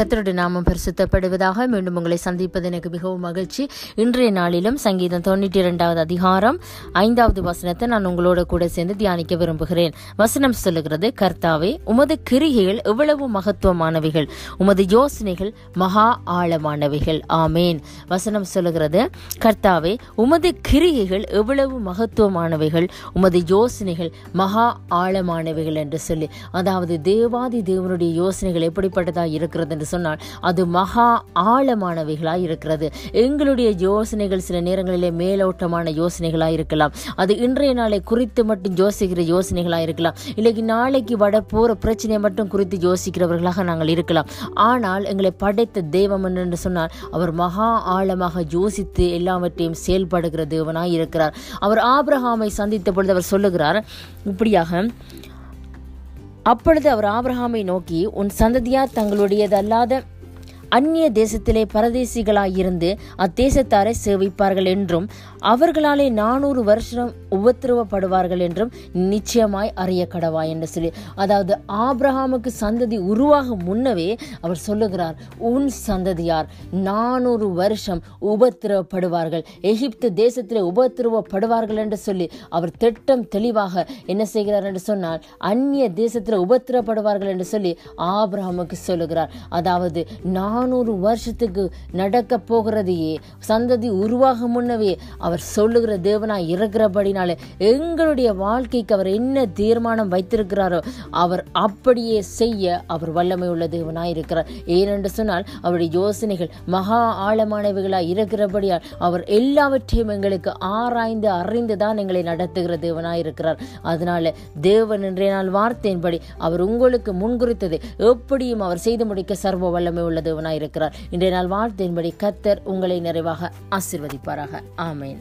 கத்தருடைய நாமம் பரிசுத்தப்படுவதாக மீண்டும் உங்களை சந்திப்பது எனக்கு மிகவும் மகிழ்ச்சி. இன்றைய நாளிலும் சங்கீதம் தொண்ணூற்றி இரண்டாவது அதிகாரம் ஐந்தாவது வசனத்தை நான் உங்களோட கூட சேர்ந்து தியானிக்க விரும்புகிறேன். வசனம் சொல்லுகிறது கர்த்தாவே உமது கிரிகைகள் எவ்வளவு மகத்துவமானவைகள். உமது யோசனைகள் மகா ஆழமானவைகள். ஆமேன். வசனம் சொல்லுகிறது கர்த்தாவே உமது கிரிகைகள் எவ்வளவு மகத்துவமானவைகள். உமது யோசனைகள் மகா ஆழமானவைகள் என்று சொல்லி அதாவது தேவாதி தேவனுடைய யோசனைகள் எப்படிப்பட்டதா இருக்கிறது என்று சொன்னால் அது மகா ஆழமானவைகளாக இருக்கிறது. எங்களுடைய யோசனைகள் சில நேரங்களிலே மேலோட்டமான யோசனைகளாக இருக்கலாம். அது இன்றைய நாளை குறித்து மட்டும் யோசிக்கிற யோசனைகளாக இருக்கலாம். இல்லைக்கு நாளைக்கு வட போகிற பிரச்சனையை மட்டும் குறித்து யோசிக்கிறவர்களாக நாங்கள் இருக்கலாம். ஆனால் எங்களை படைத்த தெய்வம் என்று சொன்னால் அவர் மகா ஆழமாக யோசித்து எல்லாவற்றையும் செயல்படுகிற தேவனாக இருக்கிறார். அவர் ஆபிரஹாமை சந்தித்த பொழுது அவர் சொல்லுகிறார் இப்படியாக அப்பொழுது அவர் ஆபிரஹாமை நோக்கி உன் சந்ததியார் தங்களுடையதல்லாத அந்நிய தேசத்திலே பரதேசிகளாயிருந்து அத்தேசத்தாரை சேவிப்பார்கள் என்றும் அவர்களாலே நானூறு வருஷம் உபத்திரவப்படுவார்கள் என்றும் நிச்சயமாய் அறிய கடவா என்று சொல்லி. அதாவது ஆபிரஹாமுக்கு சந்ததி உருவாகும் முன்னவே அவர் சொல்லுகிறார் உன் சந்ததியார் நானூறு வருஷம் உபத்திரவப்படுவார்கள் எகிப்து தேசத்திலே உபத்திரவப்படுவார்கள் என்று சொல்லி அவர் திட்டம் தெளிவாக என்ன செய்கிறார் என்று சொன்னால் அந்நிய தேசத்தில் உபத்திரப்படுவார்கள் என்று சொல்லி ஆபிரஹாமுக்கு சொல்லுகிறார். அதாவது நான் நானூறு வருஷத்துக்கு நடக்க போகிறதையே சந்ததி உருவாகும் முன்னவே அவர் சொல்லுகிற தேவனாக இருக்கிறபடினால எங்களுடைய வாழ்க்கைக்கு அவர் என்ன தீர்மானம் வைத்திருக்கிறாரோ அவர் அப்படியே செய்ய அவர் வல்லமை உள்ள தேவனாக இருக்கிறார். ஏனென்று சொன்னால் அவருடைய யோசனைகள் மகா ஆழமானவைகளாக இருக்கிறபடியால் அவர் எல்லாவற்றையும் எங்களுக்கு ஆராய்ந்து அறிந்து தான் எங்களை நடத்துகிற தேவனாக இருக்கிறார். அதனால தேவன் இன்றைய நாள் வார்த்தையின்படி அவர் உங்களுக்கு முன்குறித்தது எப்படியும் அவர் செய்து முடிக்க சர்வ வல்லமை உள்ள இருக்கிறார். இன்றைய நாள் வாழ்த்தின்படி கத்தர் உங்களை நிறைவாக ஆசிர்வதிப்பாராக. ஆமேன்.